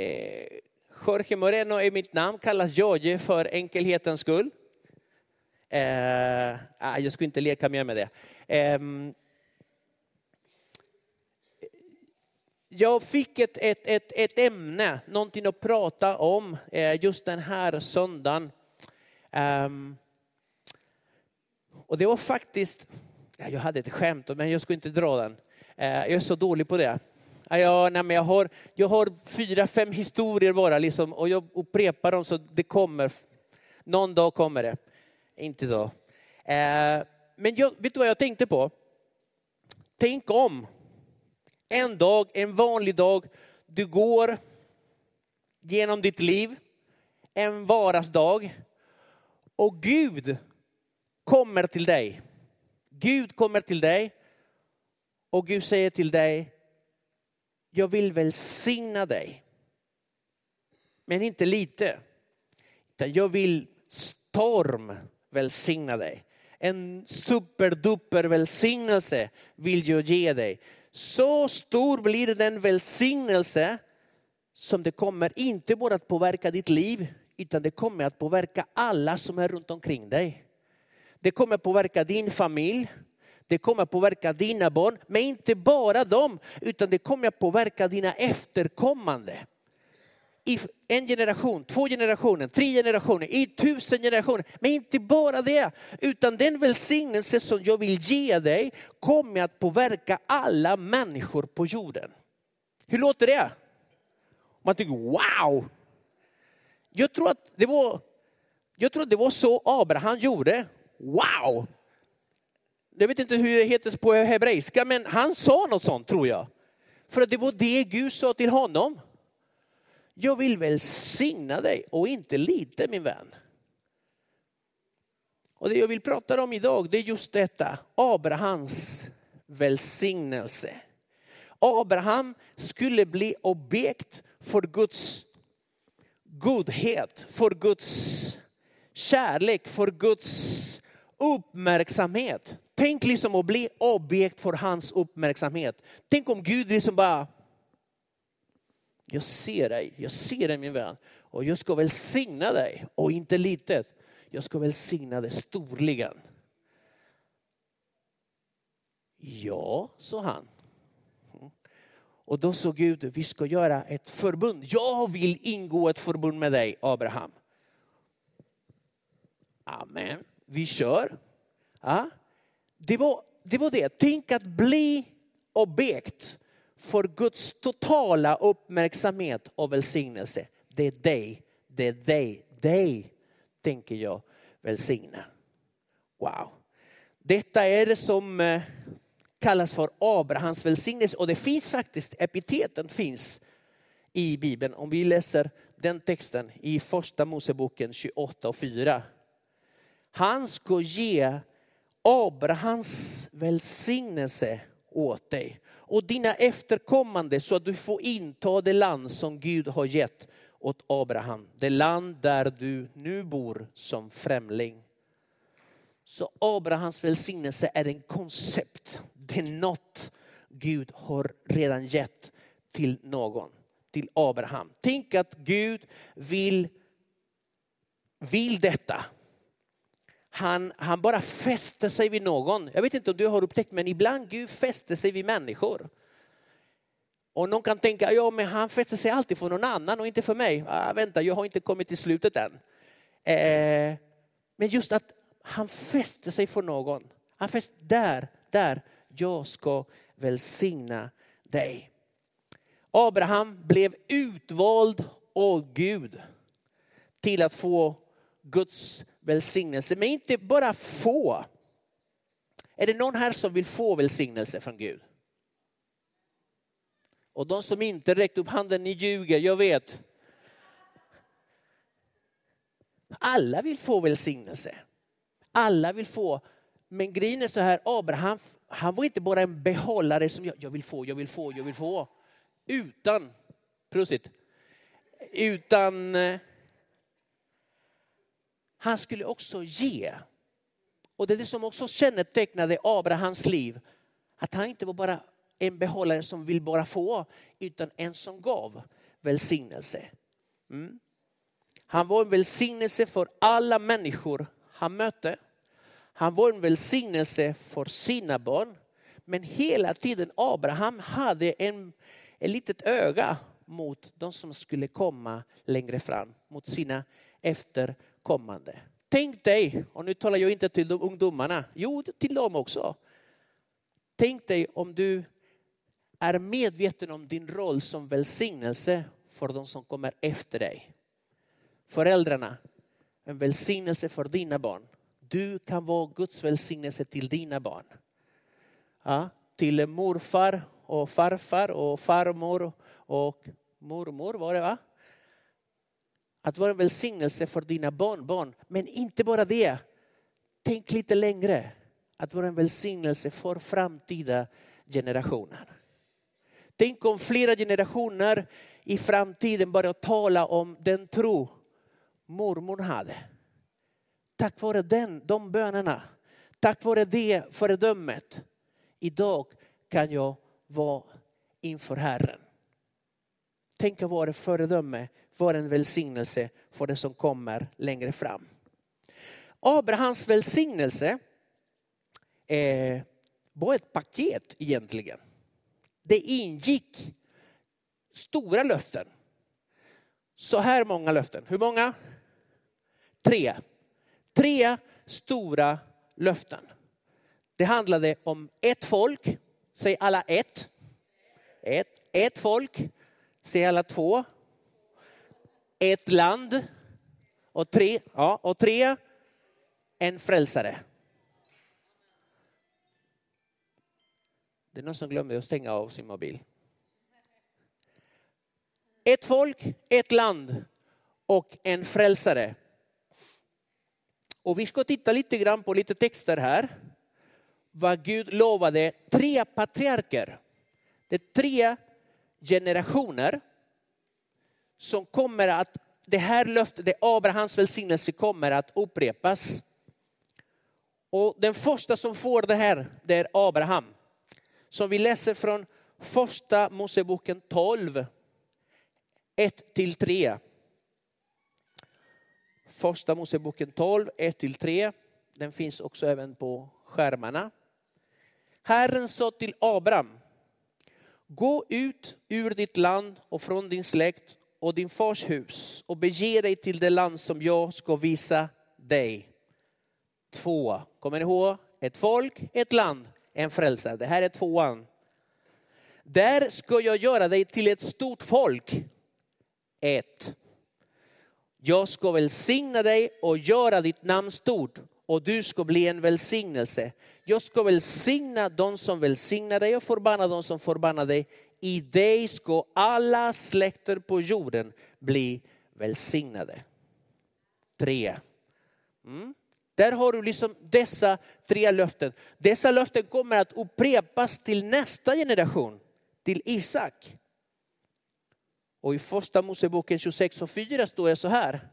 Eh, Jorge Moreno är mitt namn, kallas Jorge för enkelhetens skull. Eh, ah, jag skulle inte leka mer med det. Eh, jag fick ett, ett, ett, ett ämne, någonting att prata om eh, just den här söndagen. Ehm, och det var faktiskt, jag hade ett skämt men jag skulle inte dra den. Eh, jag är så dålig på det. Ja, nej, men jag, har, jag har fyra, fem historier bara liksom, och jag upprepar dem så det kommer. Någon dag kommer det. Inte idag. Eh, men jag, vet du vad jag tänkte på? Tänk om en dag, en vanlig dag, du går genom ditt liv, en vardagsdag, och Gud kommer till dig. Gud kommer till dig och Gud säger till dig, jag vill välsigna dig. Men inte lite. Utan jag vill storm välsigna dig. En superduper välsignelse vill jag ge dig. Så stor blir den välsignelse som det kommer inte bara att påverka ditt liv, utan det kommer att påverka alla som är runt omkring dig. Det kommer påverka din familj, det kommer att påverka dina barn, men inte bara dem, utan det kommer att påverka dina efterkommande. I en generation, två generationer, tre generationer, i tusen generationer. Men inte bara det, utan den välsignelse som jag vill ge dig kommer att påverka alla människor på jorden. Hur låter det? Man tycker wow, jag tror att det var, jag tror att det var så Abraham gjorde. Wow! Jag vet inte hur det heter på hebreiska, men han sa något sånt tror jag. För att det var det Gud sa till honom. Jag vill välsigna dig och inte lite min vän. Och det jag vill prata om idag det är just detta, Abrahams välsignelse. Abraham skulle bli objekt för Guds godhet, för Guds kärlek, för Guds uppmärksamhet. Tänk liksom att bli objekt för hans uppmärksamhet. Tänk om Gud liksom bara, jag ser dig, jag ser dig min vän och jag ska välsigna dig och inte litet. Jag ska välsigna dig storligen. Ja, sa han. Och då sa Gud, vi ska göra ett förbund. Jag vill ingå ett förbund med dig, Abraham. Amen, vi kör. Ja. Det, var, det var det, tänk att bli objekt för Guds totala uppmärksamhet och välsignelse. Det är dig, det är dig, dig tänker jag välsigna. Wow. Detta är det som eh, kallas för Abrahams välsignelse. Och det finns faktiskt, epiteten finns i Bibeln. Om vi läser den texten i första Moseboken 28 och 4. Han ska ge Abrahams välsignelse åt dig och dina efterkommande så att du får inta det land som Gud har gett åt Abraham. Det land där du nu bor som främling. Så Abrahams välsignelse är en koncept det är något Gud har redan gett till någon, till Abraham. Tänk att Gud vill, vill detta. Han, han bara fäster sig vid någon. Jag vet inte om du har upptäckt, men ibland Gud fäster sig vid människor. Och någon kan tänka, ja men han fäster sig alltid för någon annan och inte för mig. Ah, vänta, jag har inte kommit till slutet än. Eh, men just att han fäster sig för någon. Han fäster där, där jag ska välsigna dig. Abraham blev utvald av Gud till att få Guds välsignelse. Men inte bara få. Är det någon här som vill få välsignelse från Gud? Och de som inte räckt upp handen, ni ljuger, jag vet. Alla vill få välsignelse. Alla vill få men grejen är så här, Abraham, han var inte bara en behållare som jag, jag vill få, jag vill få, jag vill få. Utan, prosit, utan eh, han skulle också ge. Och det är det som också kännetecknade Abrahams liv. Att han inte var bara en behållare som vill bara få, utan en som gav. välsignelse. Mm. Han var en välsignelse för alla människor han mötte. Han var en välsignelse för sina barn. Men hela tiden Abraham hade en, ett litet öga mot de som skulle komma längre fram, mot sina kommande. Tänk dig, och nu talar jag inte till de ungdomarna, jo till dem också. Tänk dig om du är medveten om din roll som välsignelse för de som kommer efter dig. Föräldrarna, en välsignelse för dina barn. Du kan vara Guds välsignelse till dina barn. Ja, till morfar och farfar och farmor och mormor var det va? Att vara en välsignelse för dina barnbarn. Men inte bara det. Tänk lite längre. Att vara en välsignelse för framtida generationer. Tänk om flera generationer i framtiden börjar tala om den tro mormor hade. Tack vare den, de bönerna, tack vare det föredömet. Idag kan jag vara inför Herren. Tänk att vara föredöme, vara en välsignelse för det som kommer längre fram. Abrahams välsignelse eh, var ett paket egentligen. Det ingick stora löften. Så här många löften. Hur många? Tre. Tre stora löften. Det handlade om ett folk. Säg alla ett. Ett, ett folk. Säg alla två. Ett land. Och tre, ja, och tre en frälsare. Det är någon som glömde att stänga av sin mobil. Ett folk, ett land och en frälsare. Och vi ska titta lite grann på lite texter här. Vad Gud lovade tre patriarker. Det är tre generationer som kommer att, det här löftet, det Abrahams välsignelse kommer att upprepas. Och den första som får det här, det är Abraham. Som vi läser från första Moseboken 12, 1 till 3. Första Moseboken 12, 1 till 3. Den finns också även på skärmarna. Herren sa till Abraham, gå ut ur ditt land och från din släkt och din fars hus och bege dig till det land som jag ska visa dig. Två, kommer ni ihåg? Ett folk, ett land, en frälsare. Det här är tvåan. Där ska jag göra dig till ett stort folk. Ett. Jag ska välsigna dig och göra ditt namn stort och du ska bli en välsignelse. Jag ska välsigna de som välsignar dig och förbanna de som förbannar dig. I dig ska alla släkter på jorden bli välsignade. Tre. Mm. Där har du liksom dessa tre löften. Dessa löften kommer att upprepas till nästa generation, till Isak. Och i första Moseboken 26 och 4 står det så här.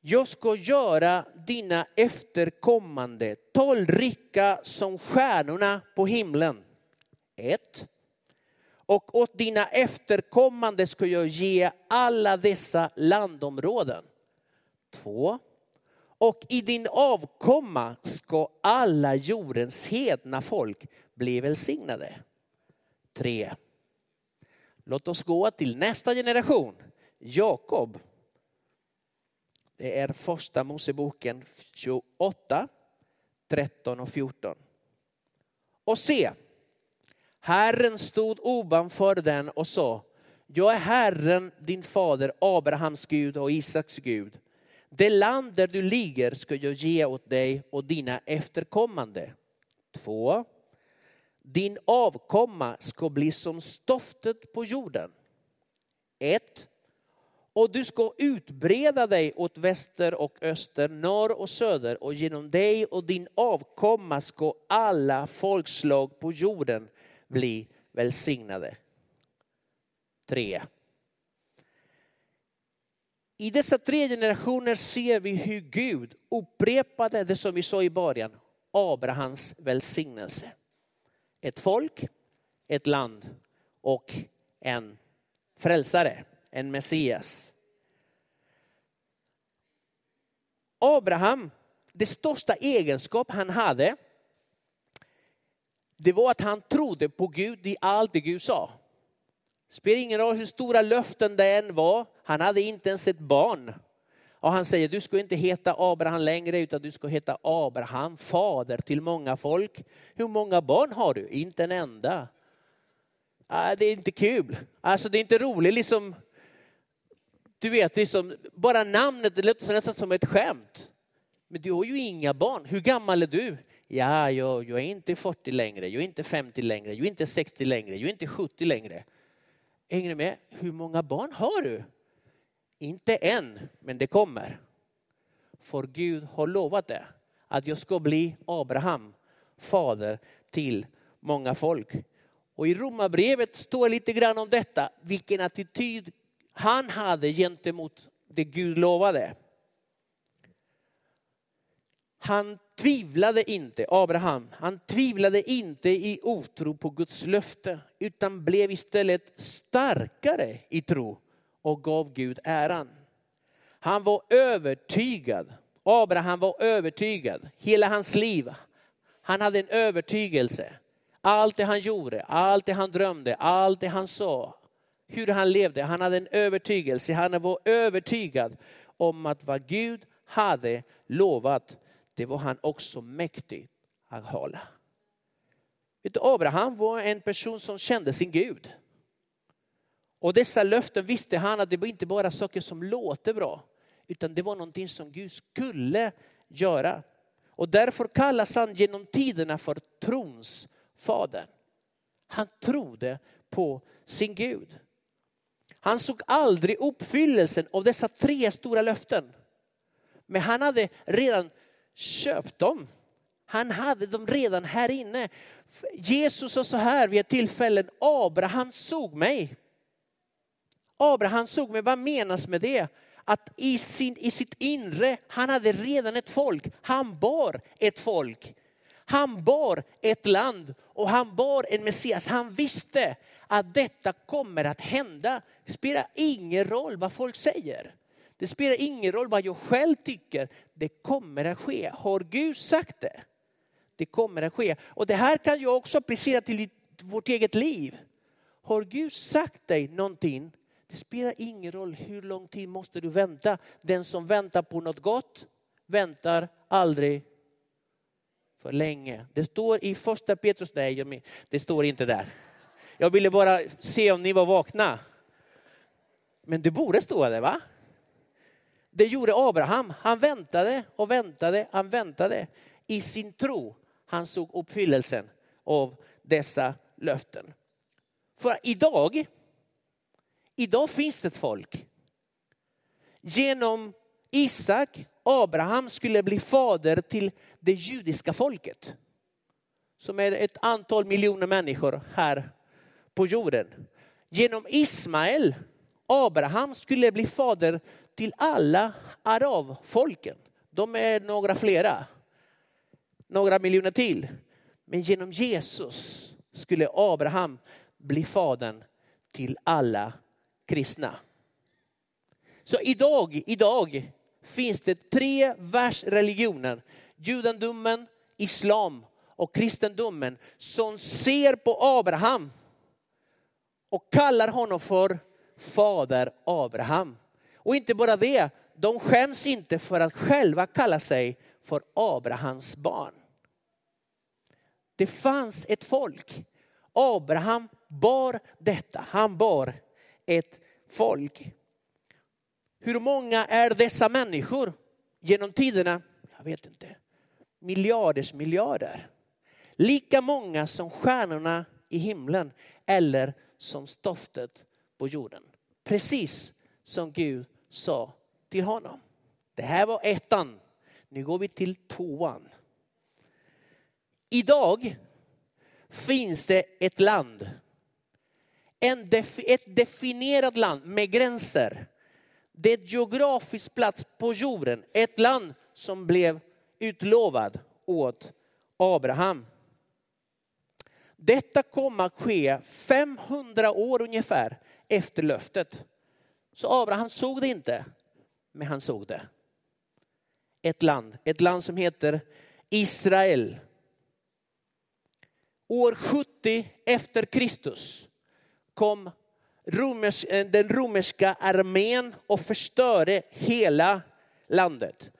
Jag ska göra dina efterkommande talrika som stjärnorna på himlen. 1. Och åt dina efterkommande ska jag ge alla dessa landområden. 2. Och i din avkomma ska alla jordens hedna folk bli välsignade. 3. Låt oss gå till nästa generation, Jakob. Det är första Moseboken 28, 13 och 14. Och se, Herren stod ovanför den och sa, jag är Herren din fader Abrahams Gud och Isaks Gud. Det land där du ligger ska jag ge åt dig och dina efterkommande. Två. Din avkomma ska bli som stoftet på jorden. Ett. Och du ska utbreda dig åt väster och öster, norr och söder och genom dig och din avkomma ska alla folkslag på jorden bli välsignade. Tre. I dessa tre generationer ser vi hur Gud upprepade det som vi sa i början, Abrahams välsignelse. Ett folk, ett land och en frälsare, en Messias. Abraham, det största egenskap han hade, det var att han trodde på Gud i allt det Gud sa. Det spelar ingen roll hur stora löften det än var, han hade inte ens ett barn. Och han säger, du ska inte heta Abraham längre, utan du ska heta Abraham, fader till många folk. Hur många barn har du? Inte en enda. Ah, det är inte kul. Alltså det är inte roligt liksom. Du vet, liksom, bara namnet det låter nästan som ett skämt. Men du har ju inga barn. Hur gammal är du? Ja, jag, jag är inte 40 längre, jag är inte 50 längre, jag är inte 60 längre, jag är inte 70 längre. Hänger du med? Hur många barn har du? Inte än, men det kommer. För Gud har lovat det. Att jag ska bli Abraham, fader till många folk. Och i Romarbrevet står lite grann om detta, vilken attityd han hade gentemot det Gud lovade. Han tvivlade inte, Abraham, han tvivlade inte i otro på Guds löfte, utan blev istället starkare i tro och gav Gud äran. Han var övertygad. Abraham var övertygad hela hans liv. Han hade en övertygelse. Allt det han gjorde, allt det han drömde, allt det han sa, hur han levde. Han hade en övertygelse. Han var övertygad om att vad Gud hade lovat, det var han också mäktig att hålla. Abraham var en person som kände sin Gud. Och dessa löften visste han att det var inte bara saker som låter bra, utan det var någonting som Gud skulle göra. Och därför kallas han genom tiderna för trons fader. Han trodde på sin Gud. Han såg aldrig uppfyllelsen av dessa tre stora löften. Men han hade redan köpt dem. Han hade dem redan här inne. Jesus sa så här vid ett tillfälle, Abraham såg mig. Abraham såg mig, vad menas med det? Att i, sin, i sitt inre, han hade redan ett folk. Han bar ett folk. Han bar ett land och han bar en Messias. Han visste att detta kommer att hända. Det spelar ingen roll vad folk säger. Det spelar ingen roll vad jag själv tycker. Det kommer att ske. Har Gud sagt det? Det kommer att ske. Och det här kan jag också applicera till vårt eget liv. Har Gud sagt dig någonting det spelar ingen roll hur lång tid måste du vänta. Den som väntar på något gott väntar aldrig för länge. Det står i första Petrus, nej det står inte där. Jag ville bara se om ni var vakna. Men det borde stå där va? Det gjorde Abraham. Han väntade och väntade, han väntade i sin tro. Han såg uppfyllelsen av dessa löften. För idag Idag finns det ett folk. Genom Isak, Abraham skulle bli fader till det judiska folket. Som är ett antal miljoner människor här på jorden. Genom Ismael, Abraham skulle bli fader till alla arabfolken. De är några flera. Några miljoner till. Men genom Jesus skulle Abraham bli fadern till alla kristna. Så idag, idag finns det tre världsreligioner. Judendomen, islam och kristendomen som ser på Abraham och kallar honom för fader Abraham. Och inte bara det, de skäms inte för att själva kalla sig för Abrahams barn. Det fanns ett folk. Abraham bar detta. Han bar ett folk. Hur många är dessa människor genom tiderna? Jag vet inte. Miljarders miljarder. Lika många som stjärnorna i himlen eller som stoftet på jorden. Precis som Gud sa till honom. Det här var ettan. Nu går vi till tvåan. Idag finns det ett land en def, ett definierat land med gränser. Det är ett geografiskt plats på jorden, ett land som blev utlovad åt Abraham. Detta kommer att ske 500 år ungefär efter löftet. Så Abraham såg det inte, men han såg det. Ett land, ett land som heter Israel. År 70 efter Kristus kom romers, eh, den romerska armén och förstörde hela landet.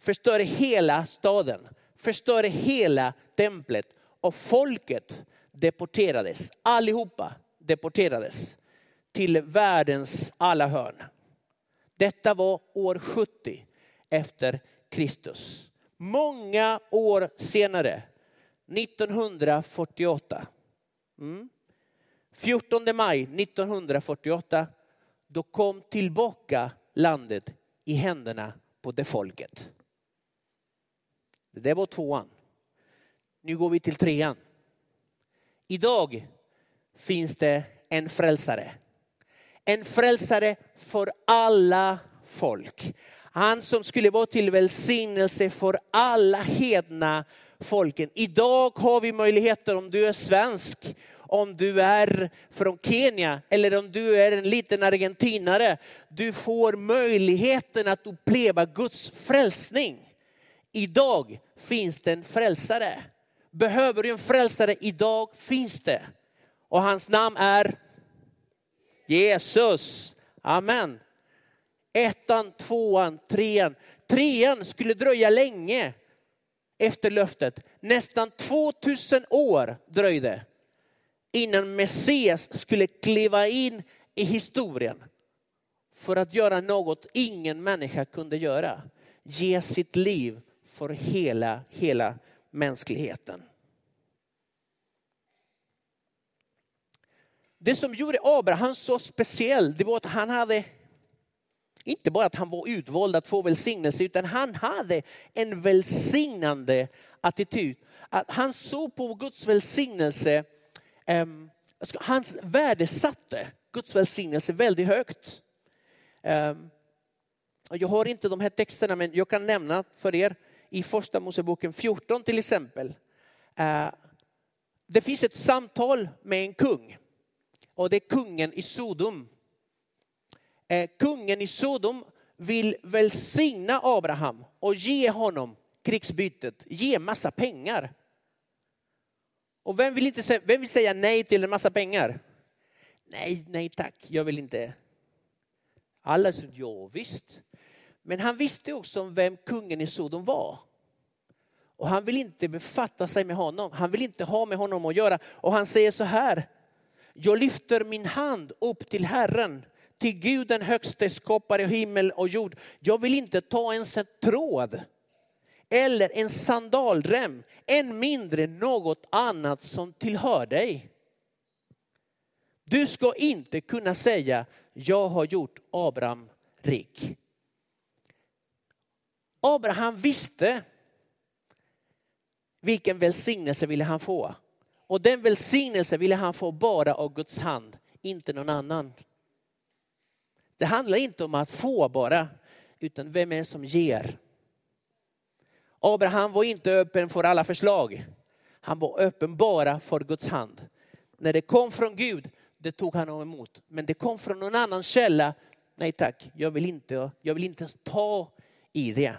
Förstörde hela staden, förstörde hela templet och folket deporterades. Allihopa deporterades till världens alla hörn. Detta var år 70 efter Kristus. Många år senare, 1948, mm, 14 maj 1948, då kom tillbaka landet i händerna på det folket. Det var tvåan. Nu går vi till trean. Idag finns det en frälsare. En frälsare för alla folk. Han som skulle vara till välsignelse för alla hedna folken. Idag har vi möjligheter om du är svensk, om du är från Kenya eller om du är en liten argentinare. Du får möjligheten att uppleva Guds frälsning. Idag finns det en frälsare. Behöver du en frälsare? Idag finns det. Och hans namn är Jesus. Amen. Ettan, tvåan, trean. Trean skulle dröja länge efter löftet. Nästan 2000 år dröjde innan Messias skulle kliva in i historien för att göra något ingen människa kunde göra. Ge sitt liv för hela, hela mänskligheten. Det som gjorde Abraham så speciell, det var att han hade inte bara att han var utvald att få välsignelse, utan han hade en välsignande attityd. Att han såg på Guds välsignelse, um, han värdesatte Guds välsignelse väldigt högt. Um, jag har inte de här texterna, men jag kan nämna för er i första Moseboken 14 till exempel. Uh, det finns ett samtal med en kung och det är kungen i Sodom. Eh, kungen i Sodom vill välsigna Abraham och ge honom krigsbytet, ge massa pengar. Och vem vill, inte, vem vill säga nej till en massa pengar? Nej, nej tack, jag vill inte. Alla sa ja visst. Men han visste också vem kungen i Sodom var. Och han vill inte befatta sig med honom. Han vill inte ha med honom att göra. Och han säger så här. Jag lyfter min hand upp till Herren, till Gud den högste skapare himmel och jord. Jag vill inte ta ens en tråd eller en sandalrem, än mindre något annat som tillhör dig. Du ska inte kunna säga, jag har gjort Abraham rik. Abraham visste vilken välsignelse ville han få. Och den välsignelsen ville han få bara av Guds hand, inte någon annan. Det handlar inte om att få bara, utan vem är det som ger? Abraham var inte öppen för alla förslag. Han var öppen bara för Guds hand. När det kom från Gud, det tog han emot. Men det kom från någon annan källa. Nej tack, jag vill inte, jag vill inte ens ta i det.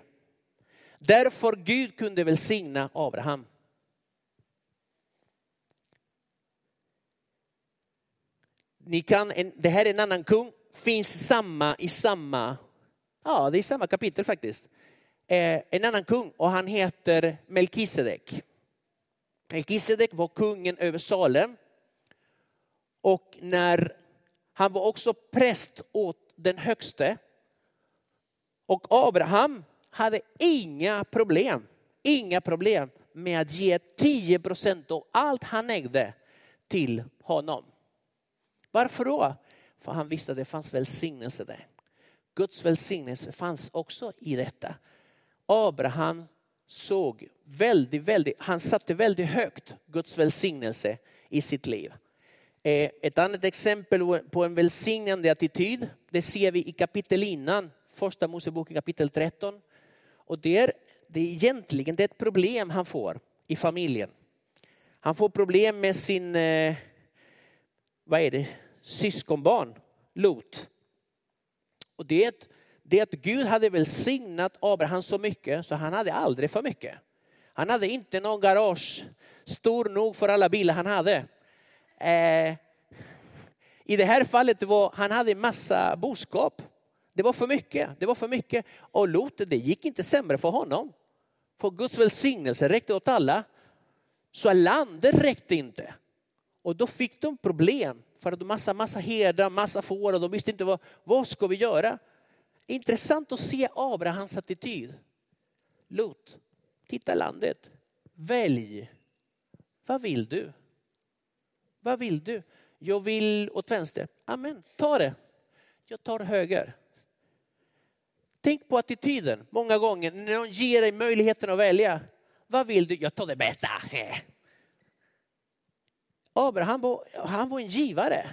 Därför Gud kunde välsigna Abraham. Ni kan, en, det här är en annan kung, finns samma i samma, ja det är samma kapitel faktiskt. Eh, en annan kung och han heter Melkisedek. Melkisedek var kungen över Salem. Och när han var också präst åt den högste. Och Abraham hade inga problem, inga problem med att ge 10 procent av allt han ägde till honom. Varför då? För han visste att det fanns välsignelse där. Guds välsignelse fanns också i detta. Abraham såg väldigt, väldigt, han satte väldigt högt Guds välsignelse i sitt liv. Eh, ett annat exempel på en välsignande attityd, det ser vi i kapitel innan, första Mosebok kapitel 13. Och det är, det är egentligen det är ett problem han får i familjen. Han får problem med sin, eh, vad är det, syskonbarn, Lot. Och det är, att, det att Gud hade välsignat Abraham så mycket så han hade aldrig för mycket. Han hade inte någon garage stor nog för alla bilar han hade. Eh, I det här fallet var han hade massa boskap. Det var för mycket. Det var för mycket. Och Lot, det gick inte sämre för honom. För Guds välsignelse räckte åt alla. Så landet räckte inte. Och då fick de problem. För att massa, massa herdar, massa får och de visste inte vad, vad ska vi göra. Intressant att se Abrahams attityd. Lot, titta landet. Välj. Vad vill du? Vad vill du? Jag vill åt vänster. Amen, ta det. Jag tar höger. Tänk på attityden många gånger när någon ger dig möjligheten att välja. Vad vill du? Jag tar det bästa. Abraham var, han var en givare.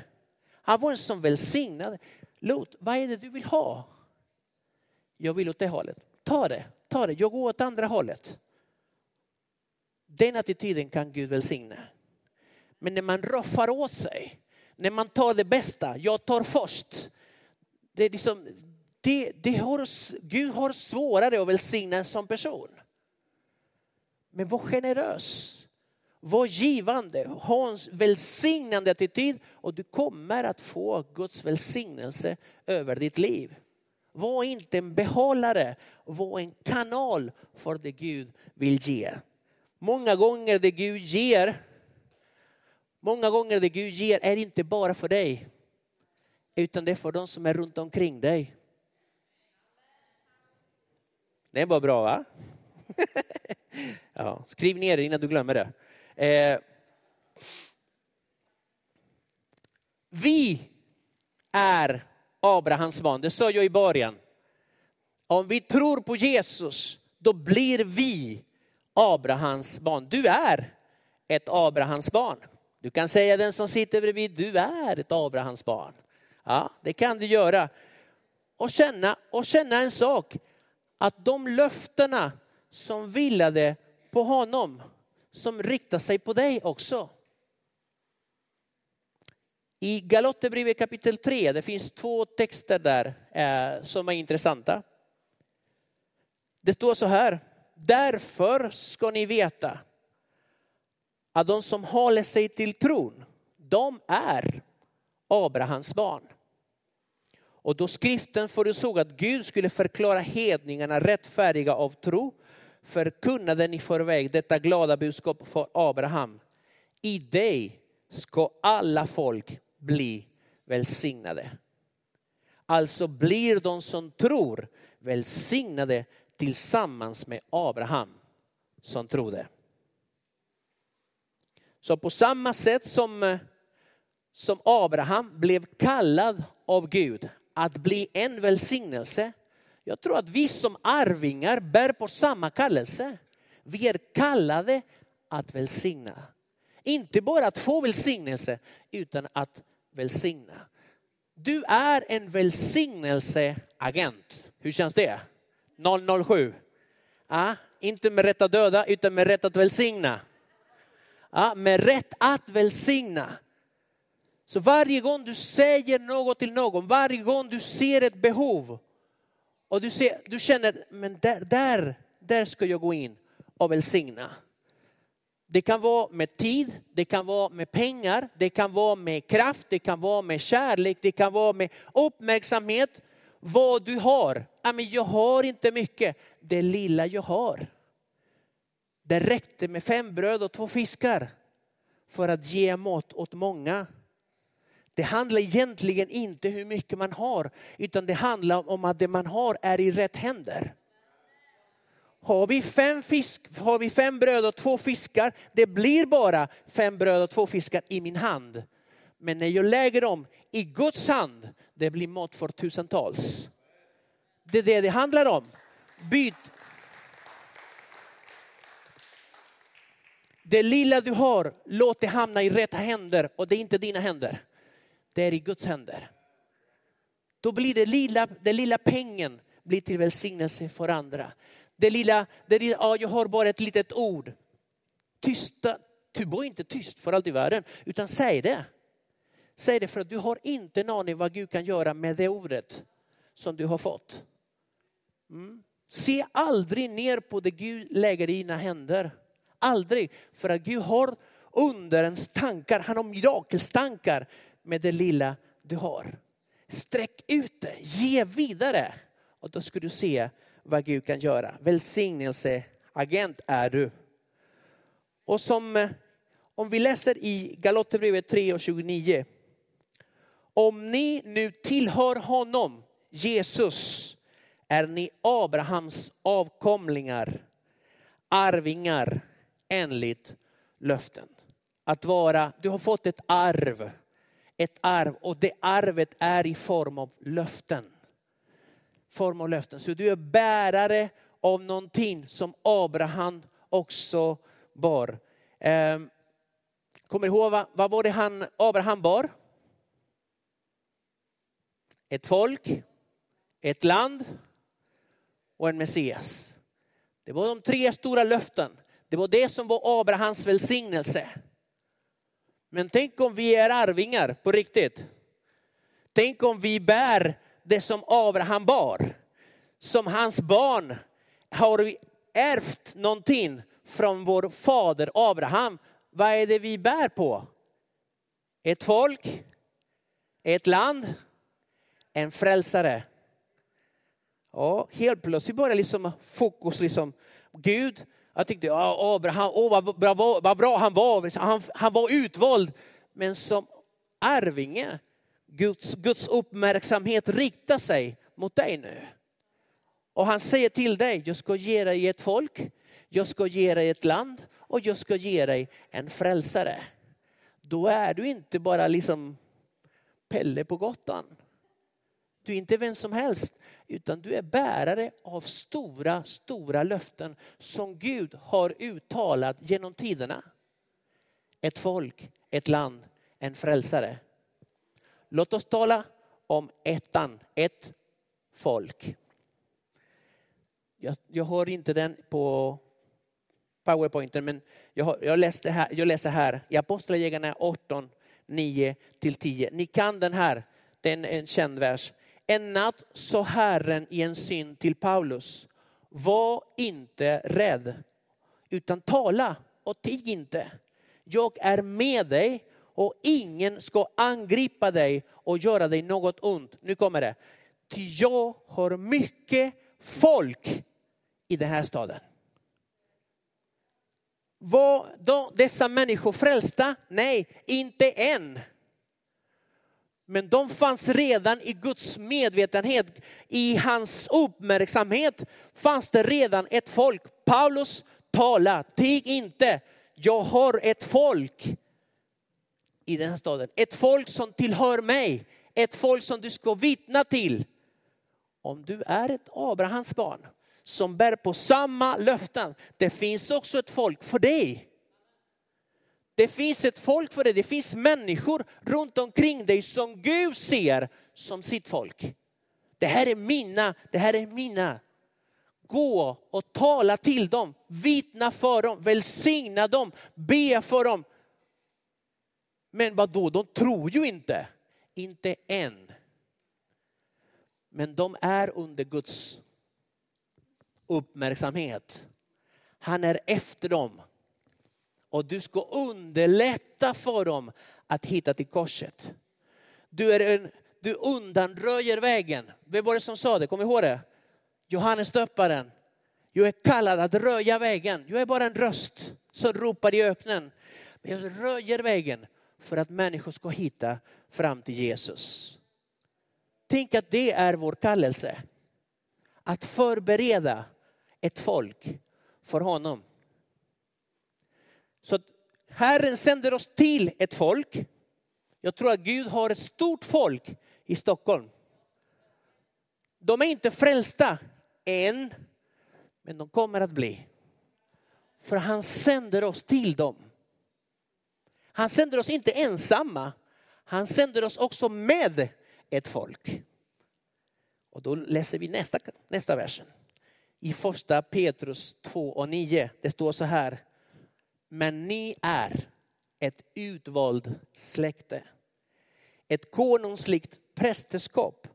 Han var en som välsignade. Lot, vad är det du vill ha? Jag vill åt det hållet. Ta det, ta det. Jag går åt andra hållet. Den attityden kan Gud välsigna. Men när man roffar åt sig, när man tar det bästa, jag tar först. Det är liksom, det, det har, Gud har svårare att välsigna en sån person. Men var generös. Var givande, ha en välsignande attityd och du kommer att få Guds välsignelse över ditt liv. Var inte en behållare, var en kanal för det Gud vill ge. Många gånger det Gud ger, många gånger det Gud ger är inte bara för dig, utan det är för de som är runt omkring dig. Det var bra va? ja, skriv ner det innan du glömmer det. Eh, vi är Abrahams barn, det sa jag i början. Om vi tror på Jesus, då blir vi Abrahams barn. Du är ett Abrahams barn. Du kan säga den som sitter bredvid, du är ett Abrahams barn. Ja, det kan du göra. Och känna, och känna en sak, att de löftena som vilade på honom, som riktar sig på dig också. I Galaterbrevet kapitel 3, det finns två texter där eh, som är intressanta. Det står så här, därför ska ni veta att de som håller sig till tron, de är Abrahams barn. Och då skriften förutsåg att Gud skulle förklara hedningarna rättfärdiga av tro förkunnade ni förväg detta glada budskap för Abraham. I dig ska alla folk bli välsignade. Alltså blir de som tror välsignade tillsammans med Abraham som trodde. Så på samma sätt som, som Abraham blev kallad av Gud att bli en välsignelse jag tror att vi som arvingar bär på samma kallelse. Vi är kallade att välsigna. Inte bara att få välsignelse utan att välsigna. Du är en välsignelseagent. Hur känns det? 007. Ja, inte med rätt att döda utan med rätt att välsigna. Ja, med rätt att välsigna. Så varje gång du säger något till någon, varje gång du ser ett behov och du, ser, du känner, men där, där, där ska jag gå in och välsigna. Det kan vara med tid, det kan vara med pengar, det kan vara med kraft, det kan vara med kärlek, det kan vara med uppmärksamhet. Vad du har. jag har inte mycket, det lilla jag har. Det räckte med fem bröd och två fiskar för att ge mat åt många. Det handlar egentligen inte hur mycket man har, utan det handlar om att det man har är i rätt händer. Har vi fem, fisk, har vi fem bröd och två fiskar, det blir bara fem bröd och två fiskar i min hand. Men när jag lägger dem i Guds hand, det blir mat för tusentals. Det är det det handlar om. Byt. Det lilla du har, låt det hamna i rätta händer och det är inte dina händer det är i Guds händer. Då blir det lilla, den lilla pengen blir till välsignelse för andra. Det lilla, det lilla ja, jag har bara ett litet ord. Tysta, du var inte tyst för allt i världen, utan säg det. Säg det för att du har inte en aning vad Gud kan göra med det ordet som du har fått. Mm. Se aldrig ner på det Gud lägger i dina händer. Aldrig. För att Gud har underens tankar, han har mirakelstankar med det lilla du har. Sträck ut det, ge vidare. Och då ska du se vad Gud kan göra. Välsignelseagent är du. Och som eh, om vi läser i Galaterbrevet 3 och 29. Om ni nu tillhör honom, Jesus, är ni Abrahams avkomlingar, arvingar enligt löften. Att vara, du har fått ett arv, ett arv och det arvet är i form av löften. Form av löften. Så du är bärare av någonting som Abraham också bar. Ehm, kommer ihåg vad, vad var det han, Abraham bar? Ett folk, ett land och en Messias. Det var de tre stora löften. Det var det som var Abrahams välsignelse. Men tänk om vi är arvingar på riktigt. Tänk om vi bär det som Abraham bar. Som hans barn har vi ärvt någonting från vår fader Abraham. Vad är det vi bär på? Ett folk, ett land, en frälsare. Ja, helt plötsligt börjar liksom fokus liksom, Gud, jag tyckte, ja, Abraham, åh, vad, bra, vad bra han var, han, han var utvald. Men som arvinge, Guds, Guds uppmärksamhet riktar sig mot dig nu. Och han säger till dig, jag ska ge dig ett folk, jag ska ge dig ett land och jag ska ge dig en frälsare. Då är du inte bara liksom Pelle på gatan. Du är inte vem som helst, utan du är bärare av stora, stora löften som Gud har uttalat genom tiderna. Ett folk, ett land, en frälsare. Låt oss tala om ettan, ett folk. Jag, jag har inte den på powerpointen, men jag, har, jag, läste här, jag läser här i Apostlagärningarna 18, 9 till 10. Ni kan den här, det är en känd vers. En natt sa Herren i en syn till Paulus, var inte rädd, utan tala och tig inte. Jag är med dig och ingen ska angripa dig och göra dig något ont. Nu kommer det. Ty jag har mycket folk i den här staden. Var då dessa människor frälsta? Nej, inte än. Men de fanns redan i Guds medvetenhet. I hans uppmärksamhet fanns det redan ett folk. Paulus tala, tig inte. Jag har ett folk i den här staden. Ett folk som tillhör mig. Ett folk som du ska vittna till. Om du är ett Abrahams barn som bär på samma löften. Det finns också ett folk för dig. Det finns ett folk för dig, det finns människor runt omkring dig som Gud ser som sitt folk. Det här är mina, det här är mina. Gå och tala till dem, vittna för dem, välsigna dem, be för dem. Men vad då? de tror ju inte. Inte än. Men de är under Guds uppmärksamhet. Han är efter dem. Och du ska underlätta för dem att hitta till korset. Du, är en, du undanröjer vägen. Vem var det som sa det? Kom ihåg det? Johannes döparen. Jag är kallad att röja vägen. Jag är bara en röst som ropar i öknen. Men jag röjer vägen för att människor ska hitta fram till Jesus. Tänk att det är vår kallelse. Att förbereda ett folk för honom. Så Herren sänder oss till ett folk. Jag tror att Gud har ett stort folk i Stockholm. De är inte frälsta än, men de kommer att bli. För han sänder oss till dem. Han sänder oss inte ensamma, han sänder oss också med ett folk. Och då läser vi nästa, nästa versen. I första Petrus 2 och 9. Det står så här. Men ni är ett utvald släkte. Ett konungsligt prästerskap.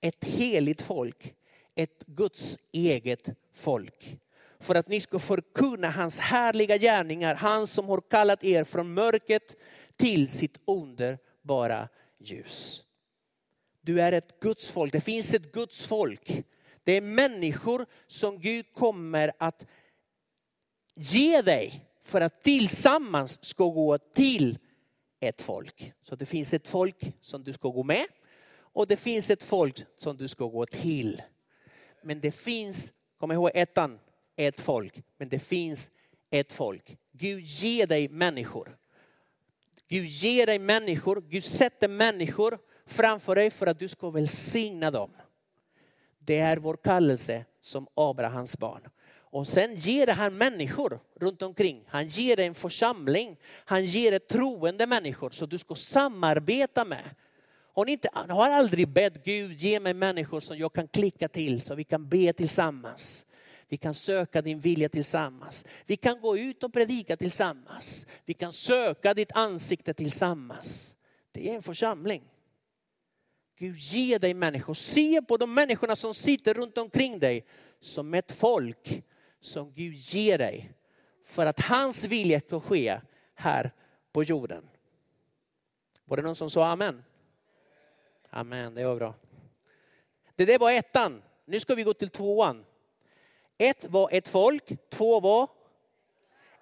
Ett heligt folk. Ett Guds eget folk. För att ni ska förkunna hans härliga gärningar. Han som har kallat er från mörkret till sitt underbara ljus. Du är ett Guds folk. Det finns ett Guds folk. Det är människor som Gud kommer att ge dig för att tillsammans ska gå till ett folk. Så det finns ett folk som du ska gå med och det finns ett folk som du ska gå till. Men det finns, kom ihåg ettan, ett folk. Men det finns ett folk. Gud ger dig människor. Gud ger dig människor, Gud sätter människor framför dig för att du ska välsigna dem. Det är vår kallelse som Abrahams barn. Och sen ger han människor runt omkring. Han ger dig en församling. Han ger dig troende människor som du ska samarbeta med. Har, inte, har aldrig bett Gud ge mig människor som jag kan klicka till så vi kan be tillsammans. Vi kan söka din vilja tillsammans. Vi kan gå ut och predika tillsammans. Vi kan söka ditt ansikte tillsammans. Det är en församling. Gud ge dig människor. Se på de människorna som sitter runt omkring dig som ett folk som Gud ger dig. För att hans vilja ska ske här på jorden. Var det någon som sa amen? Amen, det var bra. Det där var ettan. Nu ska vi gå till tvåan. Ett var ett folk, två var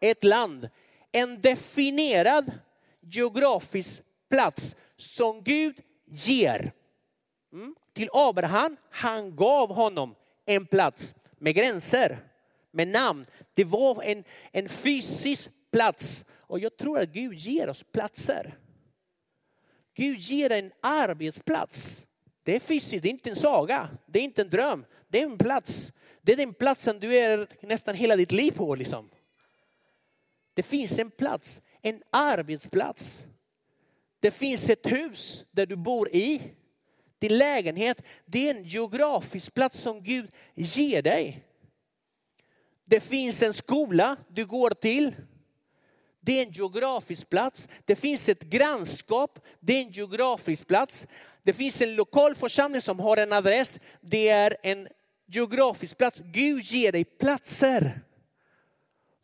ett land. En definierad geografisk plats som Gud ger mm. till Abraham. Han gav honom en plats med gränser, med namn. Det var en, en fysisk plats. Och jag tror att Gud ger oss platser. Gud ger en arbetsplats. Det är fysiskt, det är inte en saga, det är inte en dröm, det är en plats. Det är den platsen du är nästan hela ditt liv på. Liksom. Det finns en plats, en arbetsplats. Det finns ett hus där du bor i. Din lägenhet, det är en geografisk plats som Gud ger dig. Det finns en skola du går till. Det är en geografisk plats. Det finns ett grannskap. Det är en geografisk plats. Det finns en lokal församling som har en adress. Det är en geografisk plats. Gud ger dig platser.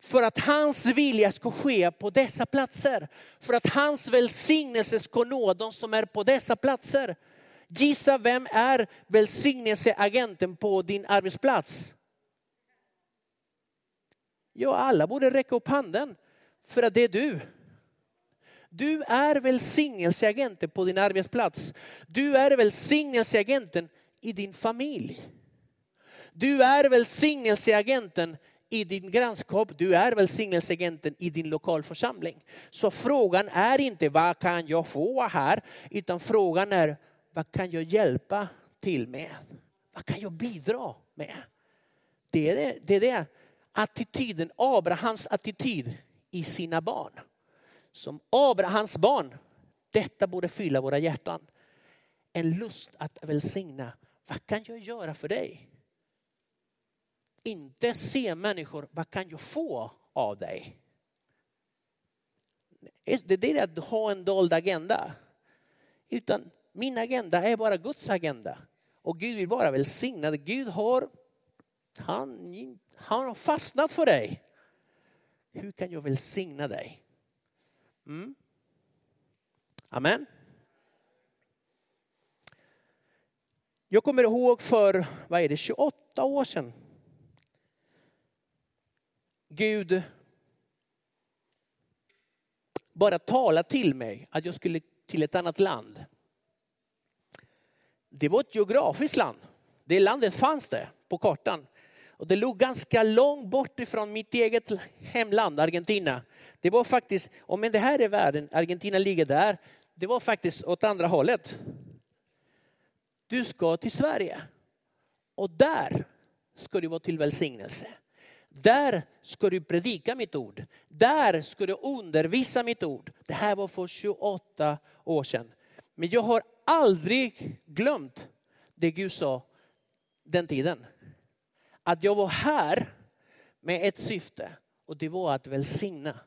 För att hans vilja ska ske på dessa platser. För att hans välsignelse ska nå de som är på dessa platser. Gissa vem är välsignelseagenten på din arbetsplats? Ja, alla borde räcka upp handen. För att det är du. Du är välsignelseagenten på din arbetsplats. Du är välsignelseagenten i din familj. Du är välsignelseagenten i din grannskap, du är välsignelseagenten i din lokalförsamling. Så frågan är inte vad kan jag få här, utan frågan är vad kan jag hjälpa till med? Vad kan jag bidra med? Det är det, det, är det attityden, Abrahams attityd i sina barn. Som Abrahams barn, detta borde fylla våra hjärtan. En lust att välsigna. Vad kan jag göra för dig? Inte se människor, vad kan jag få av dig? Det är att ha en dold agenda. Utan min agenda är bara Guds agenda. Och Gud vill bara välsigna Gud har, han, han har fastnat för dig. Hur kan jag välsigna dig? Mm. Amen. Jag kommer ihåg för, vad är det, 28 år sedan. Gud bara talade till mig att jag skulle till ett annat land. Det var ett geografiskt land. Det landet fanns det på kartan. Och det låg ganska långt bort ifrån mitt eget hemland, Argentina. Det var faktiskt, om det här är världen, Argentina ligger där. Det var faktiskt åt andra hållet. Du ska till Sverige. Och där ska du vara till välsignelse. Där ska du predika mitt ord. Där ska du undervisa mitt ord. Det här var för 28 år sedan. Men jag har aldrig glömt det Gud sa den tiden att jag var här med ett syfte och det var att välsigna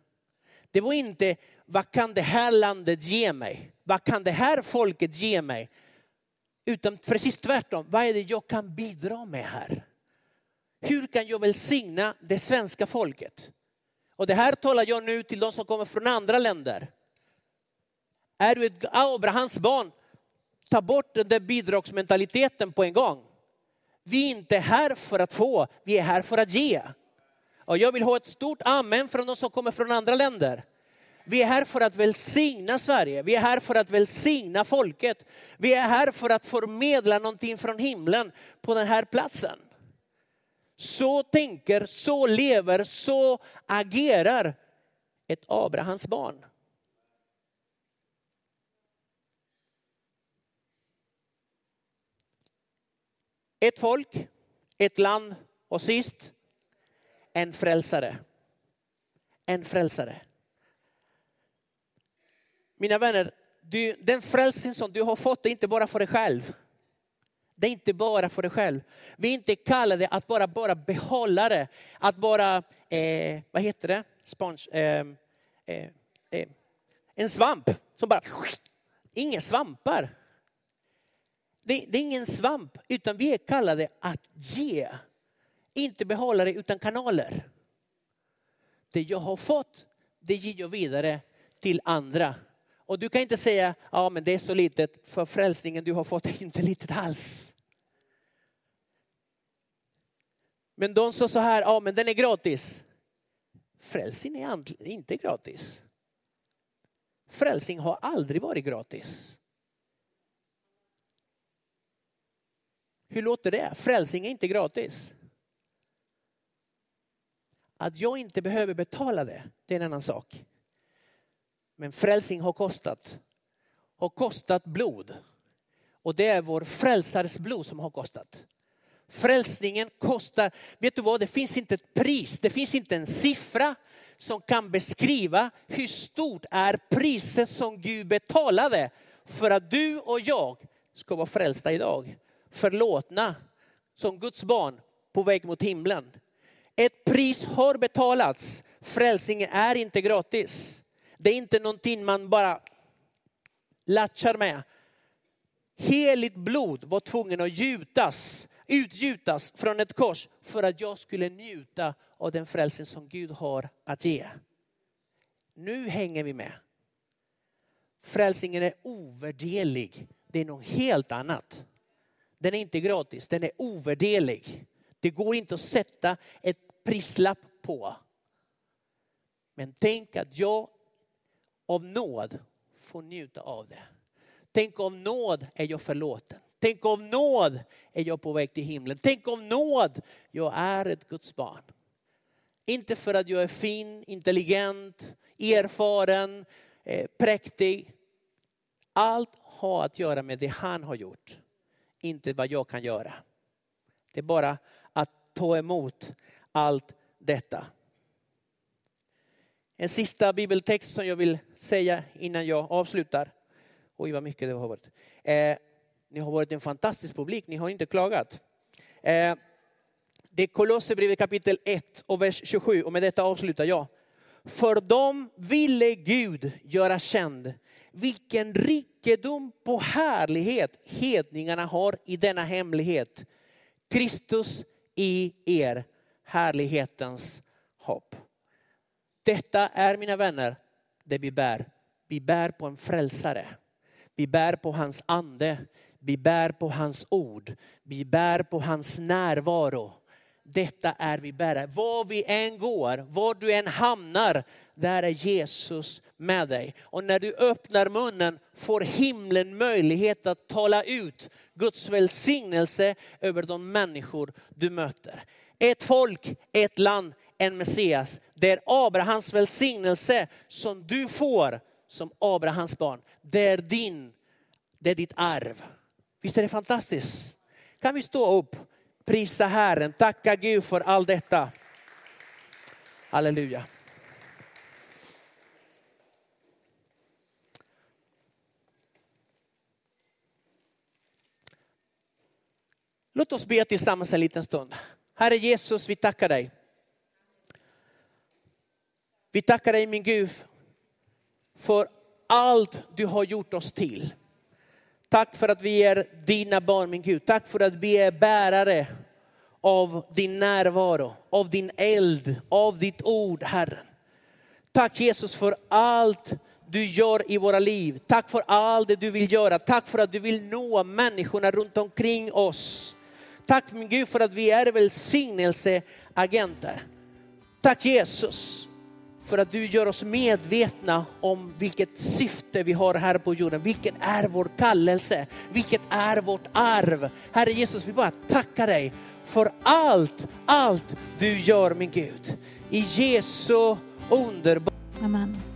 Det var inte, vad kan det här landet ge mig? Vad kan det här folket ge mig? Utan precis tvärtom, vad är det jag kan bidra med här? Hur kan jag välsigna det svenska folket? Och det här talar jag nu till de som kommer från andra länder. Är du ett Abrahams barn, ta bort den där bidragsmentaliteten på en gång. Vi är inte här för att få, vi är här för att ge. Och jag vill ha ett stort amen från de som kommer från andra länder. Vi är här för att välsigna Sverige. Vi är här för att välsigna folket. Vi är här för att förmedla någonting från himlen på den här platsen. Så tänker, så lever, så agerar ett Abrahams barn. Ett folk, ett land och sist en frälsare. En frälsare. Mina vänner, du, den frälsning som du har fått är inte bara för dig själv. Det är inte bara för dig själv. Vi är inte kallade att bara, bara behålla det, att bara, eh, vad heter det, Sponge, eh, eh, eh en svamp som bara, inga svampar. Det, det, är ingen svamp, utan vi är kallade att ge. Inte behålla det, utan kanaler. Det jag har fått, det ger jag vidare till andra. Och du kan inte säga, ja men det är så litet, för frälsningen du har fått är inte litet alls. Men de sa så här, ja men den är gratis. Frälsning är inte gratis. Frälsning har aldrig varit gratis. Hur låter det? Frälsning är inte gratis. Att jag inte behöver betala det, det är en annan sak. Men frälsning har kostat. Har kostat blod. Och det är vår frälsares blod som har kostat. Frälsningen kostar, vet du vad, det finns inte ett pris, det finns inte en siffra som kan beskriva hur stort är priset som Gud betalade för att du och jag ska vara frälsta idag. Förlåtna som Guds barn på väg mot himlen. Ett pris har betalats. Frälsningen är inte gratis. Det är inte någonting man bara latchar med. Heligt blod var tvungen att gjutas, utgjutas från ett kors för att jag skulle njuta av den frälsning som Gud har att ge. Nu hänger vi med. Frälsningen är ovärderlig. Det är något helt annat. Den är inte gratis, den är ovärderlig. Det går inte att sätta ett prislapp på. Men tänk att jag av nåd får njuta av det. Tänk om nåd är jag förlåten. Tänk om nåd är jag på väg till himlen. Tänk om nåd jag är ett Guds barn. Inte för att jag är fin, intelligent, erfaren, eh, präktig. Allt har att göra med det han har gjort. Inte vad jag kan göra. Det är bara att ta emot allt detta. En sista bibeltext som jag vill säga innan jag avslutar. Oj vad mycket det har varit. Eh, ni har varit en fantastisk publik, ni har inte klagat. Eh, det är Kolosserbrevet kapitel 1 och vers 27 och med detta avslutar jag. För dem ville Gud göra känd vilken rikedom på härlighet hedningarna har i denna hemlighet. Kristus i er, härlighetens hopp. Detta är mina vänner det vi bär. Vi bär på en frälsare. Vi bär på hans ande. Vi bär på hans ord. Vi bär på hans närvaro. Detta är vi bärare. Var vi än går, var du än hamnar, där är Jesus med dig. Och när du öppnar munnen får himlen möjlighet att tala ut Guds välsignelse över de människor du möter. Ett folk, ett land, en Messias. Det är Abrahams välsignelse som du får som Abrahams barn. Det är din, det är ditt arv. Visst är det fantastiskt? Kan vi stå upp, prisa Herren, tacka Gud för allt detta. Halleluja. Låt oss be tillsammans en liten stund. Herre Jesus, vi tackar dig. Vi tackar dig min Gud för allt du har gjort oss till. Tack för att vi är dina barn, min Gud. Tack för att vi är bärare av din närvaro, av din eld, av ditt ord, Herre. Tack Jesus för allt du gör i våra liv. Tack för allt det du vill göra. Tack för att du vill nå människorna runt omkring oss. Tack min Gud för att vi är välsignelseagenter. Tack Jesus för att du gör oss medvetna om vilket syfte vi har här på jorden. Vilken är vår kallelse? Vilket är vårt arv? Herre Jesus, vi bara tackar dig för allt, allt du gör min Gud. I Jesu underbara Amen.